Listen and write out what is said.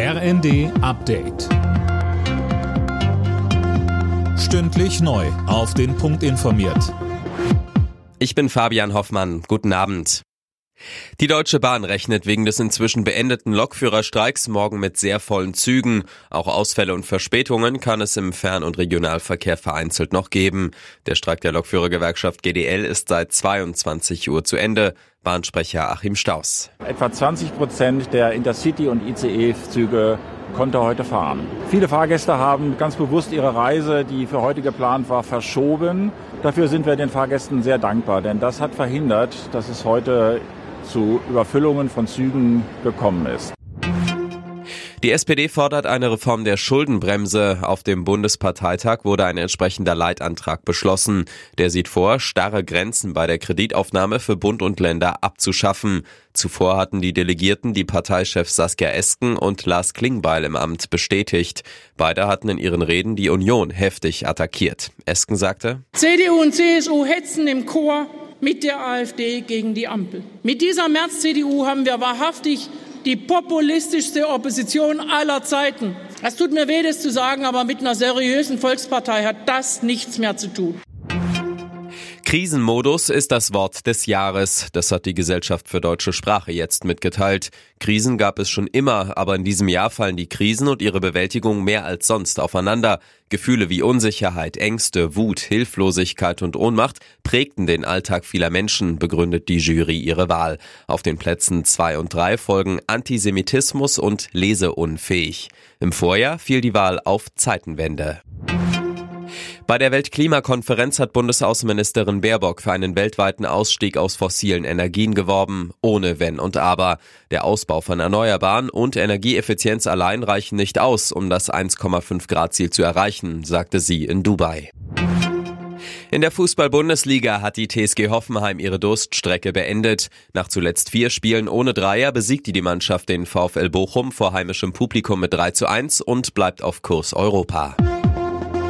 RND Update. Stündlich neu. Auf den Punkt informiert. Ich bin Fabian Hoffmann. Guten Abend. Die Deutsche Bahn rechnet wegen des inzwischen beendeten Lokführerstreiks morgen mit sehr vollen Zügen. Auch Ausfälle und Verspätungen kann es im Fern- und Regionalverkehr vereinzelt noch geben. Der Streik der Lokführergewerkschaft GDL ist seit 22 Uhr zu Ende. Bahnsprecher Achim Staus. Etwa 20 Prozent der Intercity- und ICE-Züge konnte heute fahren. Viele Fahrgäste haben ganz bewusst ihre Reise, die für heute geplant war, verschoben. Dafür sind wir den Fahrgästen sehr dankbar, denn das hat verhindert, dass es heute zu Überfüllungen von Zügen gekommen ist. Die SPD fordert eine Reform der Schuldenbremse. Auf dem Bundesparteitag wurde ein entsprechender Leitantrag beschlossen. Der sieht vor, starre Grenzen bei der Kreditaufnahme für Bund und Länder abzuschaffen. Zuvor hatten die Delegierten die Parteichefs Saskia Esken und Lars Klingbeil im Amt bestätigt. Beide hatten in ihren Reden die Union heftig attackiert. Esken sagte, CDU und CSU hetzen im Chor mit der AfD gegen die Ampel. Mit dieser März-CDU haben wir wahrhaftig die populistischste Opposition aller Zeiten. Es tut mir weh, das zu sagen, aber mit einer seriösen Volkspartei hat das nichts mehr zu tun. Krisenmodus ist das Wort des Jahres. Das hat die Gesellschaft für deutsche Sprache jetzt mitgeteilt. Krisen gab es schon immer, aber in diesem Jahr fallen die Krisen und ihre Bewältigung mehr als sonst aufeinander. Gefühle wie Unsicherheit, Ängste, Wut, Hilflosigkeit und Ohnmacht prägten den Alltag vieler Menschen, begründet die Jury ihre Wahl. Auf den Plätzen zwei und drei folgen Antisemitismus und Leseunfähig. Im Vorjahr fiel die Wahl auf Zeitenwende. Bei der Weltklimakonferenz hat Bundesaußenministerin Baerbock für einen weltweiten Ausstieg aus fossilen Energien geworben, ohne Wenn und Aber. Der Ausbau von Erneuerbaren und Energieeffizienz allein reichen nicht aus, um das 1,5 Grad Ziel zu erreichen, sagte sie in Dubai. In der Fußball-Bundesliga hat die TSG Hoffenheim ihre Durststrecke beendet. Nach zuletzt vier Spielen ohne Dreier besiegte die Mannschaft den VfL Bochum vor heimischem Publikum mit 3 zu 1 und bleibt auf Kurs Europa.